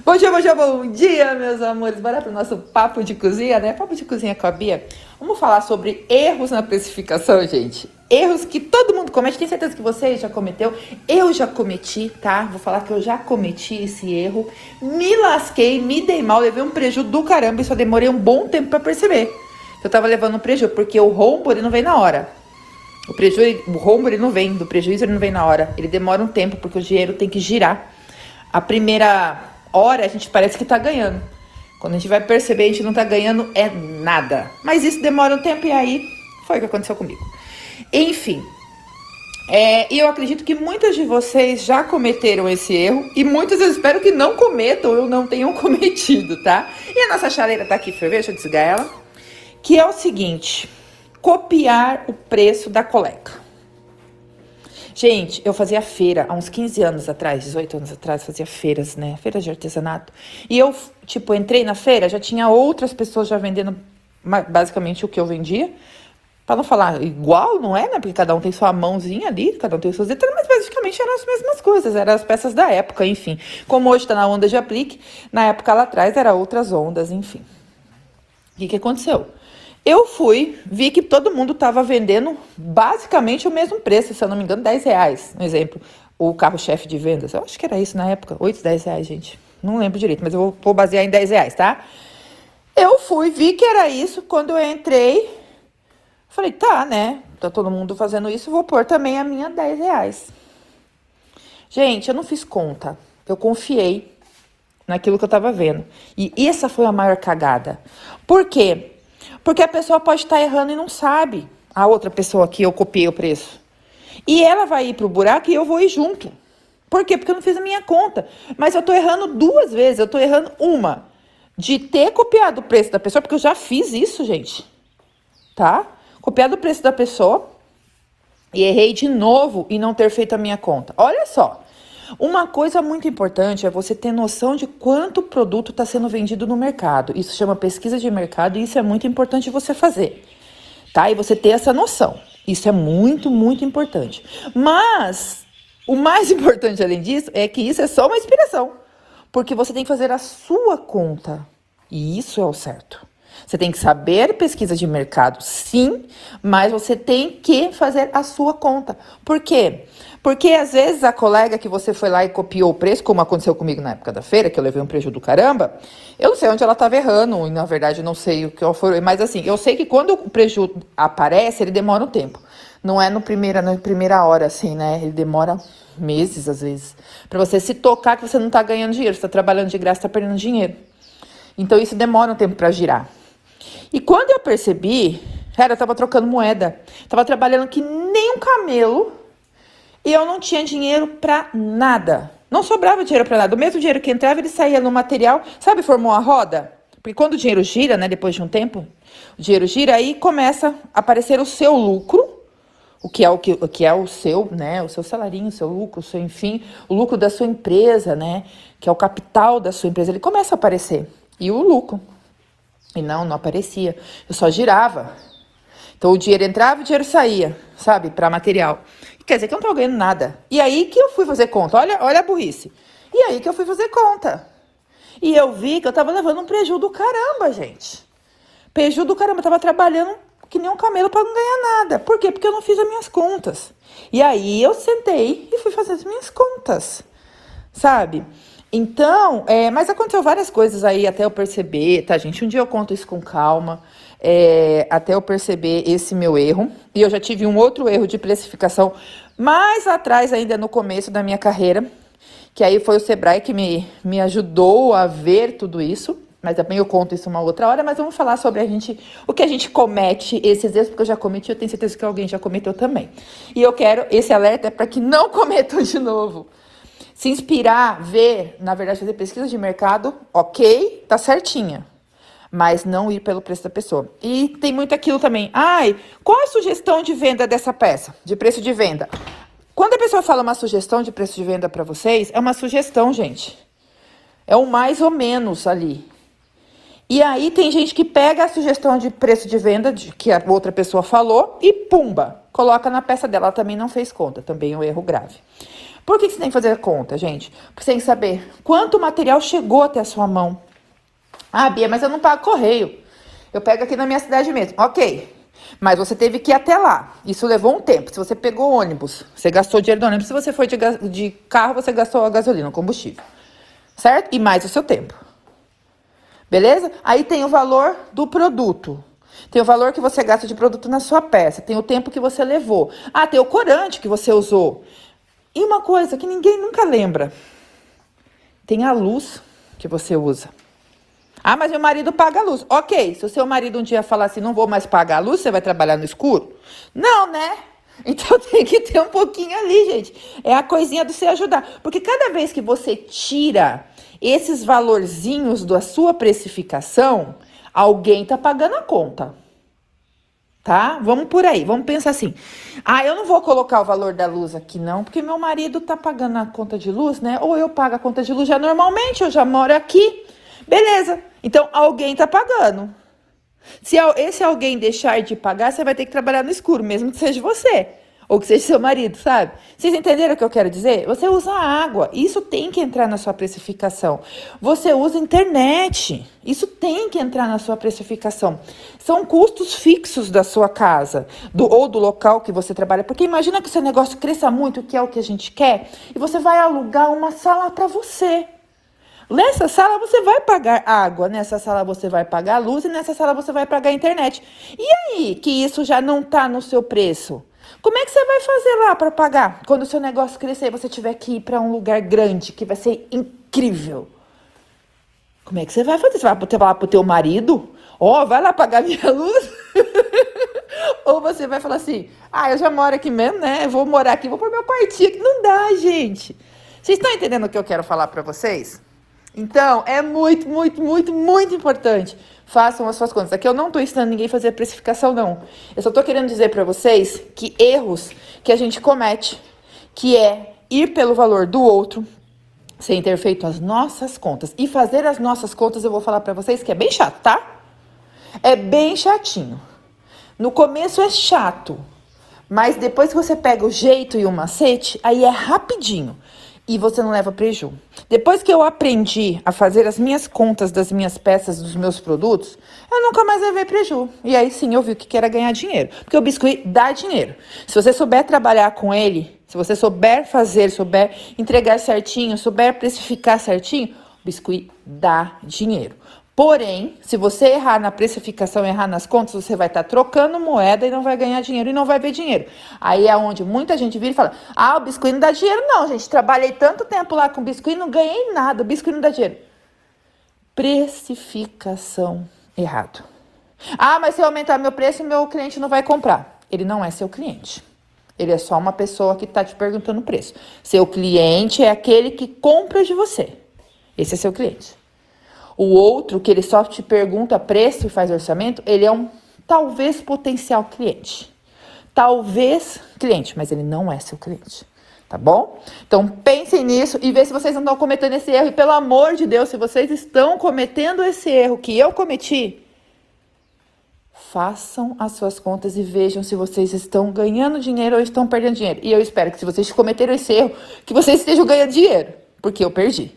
Bom dia, bom dia, bom dia, meus amores. Bora para o nosso papo de cozinha, né? Papo de cozinha com a Bia. Vamos falar sobre erros na precificação, gente. Erros que todo mundo comete. Tenho certeza que você já cometeu. Eu já cometi, tá? Vou falar que eu já cometi esse erro. Me lasquei, me dei mal, levei um prejuízo do caramba e só demorei um bom tempo para perceber. Eu tava levando um prejuízo, porque o rombo ele não vem na hora. O prejuízo, o rombo ele não vem, do prejuízo ele não vem na hora. Ele demora um tempo, porque o dinheiro tem que girar. A primeira hora a gente parece que tá ganhando. Quando a gente vai perceber, a gente não tá ganhando é nada. Mas isso demora um tempo e aí foi o que aconteceu comigo. Enfim, é, e eu acredito que muitas de vocês já cometeram esse erro e muitas eu espero que não cometam ou não tenham cometido, tá? E a nossa chaleira tá aqui ferver, deixa eu desligar ela. Que é o seguinte: copiar o preço da coleca. Gente, eu fazia feira há uns 15 anos atrás, 18 anos atrás, fazia feiras, né? Feiras de artesanato. E eu, tipo, entrei na feira, já tinha outras pessoas já vendendo basicamente o que eu vendia. Pra não falar igual, não é, né? Porque cada um tem sua mãozinha ali, cada um tem suas detalhes, mas basicamente eram as mesmas coisas, eram as peças da época, enfim. Como hoje tá na onda de aplique, na época lá atrás era outras ondas, enfim. O que, que aconteceu? Eu fui, vi que todo mundo estava vendendo basicamente o mesmo preço, se eu não me engano, 10 reais. Um exemplo, o carro-chefe de vendas. Eu acho que era isso na época, 8, 10 reais, gente. Não lembro direito, mas eu vou, vou basear em 10 reais, tá? Eu fui, vi que era isso. Quando eu entrei, falei, tá, né? Tá todo mundo fazendo isso, vou pôr também a minha 10 reais. Gente, eu não fiz conta. Eu confiei naquilo que eu tava vendo. E essa foi a maior cagada. Por quê? Porque a pessoa pode estar errando e não sabe. A outra pessoa que eu copiei o preço. E ela vai ir para o buraco e eu vou ir junto. Por quê? Porque eu não fiz a minha conta. Mas eu estou errando duas vezes. Eu estou errando uma de ter copiado o preço da pessoa, porque eu já fiz isso, gente. Tá? Copiado o preço da pessoa e errei de novo e não ter feito a minha conta. Olha só. Uma coisa muito importante é você ter noção de quanto produto está sendo vendido no mercado. Isso chama pesquisa de mercado e isso é muito importante você fazer, tá? E você ter essa noção. Isso é muito, muito importante. Mas o mais importante além disso é que isso é só uma inspiração, porque você tem que fazer a sua conta. E isso é o certo. Você tem que saber pesquisa de mercado, sim, mas você tem que fazer a sua conta. Por quê? Porque às vezes a colega que você foi lá e copiou o preço, como aconteceu comigo na época da feira, que eu levei um prejuízo do caramba, eu não sei onde ela estava errando, e na verdade não sei o que foi, mas assim, eu sei que quando o prejuízo aparece, ele demora um tempo. Não é no primeira, na primeira hora, assim, né? Ele demora meses, às vezes. para você se tocar que você não está ganhando dinheiro, você está trabalhando de graça, está perdendo dinheiro. Então isso demora um tempo para girar. E quando eu percebi, cara, eu tava trocando moeda. Tava trabalhando que nem um camelo e eu não tinha dinheiro para nada. Não sobrava dinheiro para nada. O mesmo dinheiro que entrava, ele saía no material, sabe, formou a roda? Porque quando o dinheiro gira, né, depois de um tempo, o dinheiro gira aí começa a aparecer o seu lucro, o que é o que, o que é o seu, né, o seu salarinho, o seu lucro, o seu, enfim, o lucro da sua empresa, né, que é o capital da sua empresa, ele começa a aparecer. E o lucro. E não, não aparecia. Eu só girava. Então o dinheiro entrava e o dinheiro saía, sabe, para material. Quer dizer que eu não estava ganhando nada. E aí que eu fui fazer conta. Olha, olha a burrice. E aí que eu fui fazer conta. E eu vi que eu estava levando um prejuízo do caramba, gente. Prejuízo do caramba. Eu tava trabalhando que nem um camelo para não ganhar nada. Por quê? Porque eu não fiz as minhas contas. E aí eu sentei e fui fazer as minhas contas, sabe? Então, é, mas aconteceu várias coisas aí até eu perceber, tá, gente? Um dia eu conto isso com calma, é, até eu perceber esse meu erro. E eu já tive um outro erro de precificação mais atrás, ainda no começo da minha carreira, que aí foi o Sebrae que me, me ajudou a ver tudo isso. Mas também eu conto isso uma outra hora, mas vamos falar sobre a gente, o que a gente comete esses erros, porque eu já cometi, eu tenho certeza que alguém já cometeu também. E eu quero, esse alerta é para que não cometam de novo. Se inspirar, ver, na verdade, fazer pesquisa de mercado, ok, tá certinha. Mas não ir pelo preço da pessoa. E tem muito aquilo também. Ai, qual a sugestão de venda dessa peça? De preço de venda? Quando a pessoa fala uma sugestão de preço de venda para vocês, é uma sugestão, gente. É um mais ou menos ali. E aí tem gente que pega a sugestão de preço de venda de, que a outra pessoa falou e pumba, coloca na peça dela. Ela também não fez conta, também é um erro grave. Por que você tem que fazer a conta, gente? Porque você tem que saber quanto material chegou até a sua mão. Ah, Bia, mas eu não pago correio. Eu pego aqui na minha cidade mesmo. Ok. Mas você teve que ir até lá. Isso levou um tempo. Se você pegou ônibus, você gastou dinheiro do ônibus. Se você foi de, de carro, você gastou a gasolina, o combustível. Certo? E mais o seu tempo. Beleza? Aí tem o valor do produto. Tem o valor que você gasta de produto na sua peça. Tem o tempo que você levou. Ah, tem o corante que você usou. E uma coisa que ninguém nunca lembra: tem a luz que você usa. Ah, mas meu marido paga a luz. Ok, se o seu marido um dia falar assim, não vou mais pagar a luz, você vai trabalhar no escuro? Não, né? Então tem que ter um pouquinho ali, gente. É a coisinha do se ajudar. Porque cada vez que você tira esses valorzinhos da sua precificação, alguém tá pagando a conta. Tá? Vamos por aí, vamos pensar assim. Ah, eu não vou colocar o valor da luz aqui não, porque meu marido tá pagando a conta de luz, né? Ou eu pago a conta de luz já normalmente, eu já moro aqui. Beleza. Então alguém tá pagando. Se esse alguém deixar de pagar, você vai ter que trabalhar no escuro, mesmo que seja você. Ou que seja seu marido, sabe? Vocês entenderam o que eu quero dizer? Você usa água, isso tem que entrar na sua precificação. Você usa internet, isso tem que entrar na sua precificação. São custos fixos da sua casa, do, ou do local que você trabalha. Porque imagina que seu negócio cresça muito, que é o que a gente quer, e você vai alugar uma sala para você. Nessa sala você vai pagar água, nessa sala você vai pagar luz e nessa sala você vai pagar internet. E aí, que isso já não está no seu preço? Como é que você vai fazer lá para pagar? Quando o seu negócio crescer você tiver que ir para um lugar grande, que vai ser incrível. Como é que você vai fazer? Você vai falar pro teu marido? Ó, oh, vai lá pagar minha luz? Ou você vai falar assim, ah, eu já moro aqui mesmo, né? Eu vou morar aqui, vou pôr meu quartinho aqui. Não dá, gente. Vocês estão entendendo o que eu quero falar para vocês? Então, é muito, muito, muito, muito importante. Façam as suas contas. Aqui eu não estou ensinando ninguém a fazer precificação, não. Eu só estou querendo dizer para vocês que erros que a gente comete, que é ir pelo valor do outro, sem ter feito as nossas contas. E fazer as nossas contas, eu vou falar para vocês que é bem chato, tá? É bem chatinho. No começo é chato, mas depois que você pega o jeito e o macete, aí é rapidinho e você não leva preju. Depois que eu aprendi a fazer as minhas contas das minhas peças, dos meus produtos, eu nunca mais levei preju. E aí sim eu vi o que era ganhar dinheiro. Porque o biscuit dá dinheiro. Se você souber trabalhar com ele, se você souber fazer, souber entregar certinho, souber precificar certinho, o biscuit dá dinheiro. Porém, se você errar na precificação, errar nas contas, você vai estar tá trocando moeda e não vai ganhar dinheiro e não vai ver dinheiro. Aí é onde muita gente vira e fala: Ah, o biscoito não dá dinheiro, não, gente. Trabalhei tanto tempo lá com biscoito e não ganhei nada. O biscoito não dá dinheiro. Precificação errado. Ah, mas se eu aumentar meu preço, meu cliente não vai comprar. Ele não é seu cliente. Ele é só uma pessoa que está te perguntando o preço. Seu cliente é aquele que compra de você. Esse é seu cliente. O outro, que ele só te pergunta preço e faz orçamento, ele é um talvez potencial cliente. Talvez cliente, mas ele não é seu cliente. Tá bom? Então pensem nisso e vê se vocês não estão cometendo esse erro. E pelo amor de Deus, se vocês estão cometendo esse erro que eu cometi, façam as suas contas e vejam se vocês estão ganhando dinheiro ou estão perdendo dinheiro. E eu espero que se vocês cometeram esse erro, que vocês estejam ganhando dinheiro, porque eu perdi.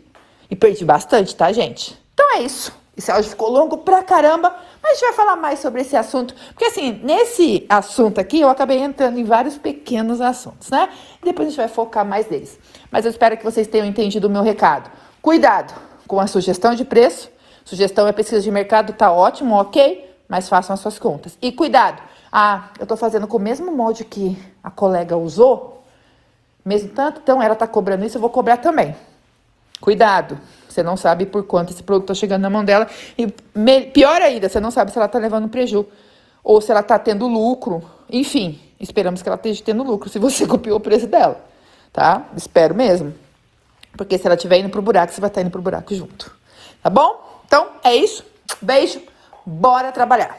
E perdi bastante, tá, gente? É isso. Esse áudio ficou longo pra caramba, mas a gente vai falar mais sobre esse assunto. Porque assim, nesse assunto aqui, eu acabei entrando em vários pequenos assuntos, né? Depois a gente vai focar mais deles. Mas eu espero que vocês tenham entendido o meu recado. Cuidado com a sugestão de preço. Sugestão é pesquisa de mercado, tá ótimo, ok? Mas façam as suas contas. E cuidado. Ah, eu tô fazendo com o mesmo molde que a colega usou. Mesmo tanto, então ela tá cobrando isso, eu vou cobrar também. Cuidado. Você não sabe por quanto esse produto está chegando na mão dela. E pior ainda, você não sabe se ela está levando prejuízo ou se ela está tendo lucro. Enfim, esperamos que ela esteja tendo lucro se você copiou o preço dela, tá? Espero mesmo. Porque se ela estiver indo pro buraco, você vai estar tá indo pro buraco junto. Tá bom? Então, é isso. Beijo. Bora trabalhar.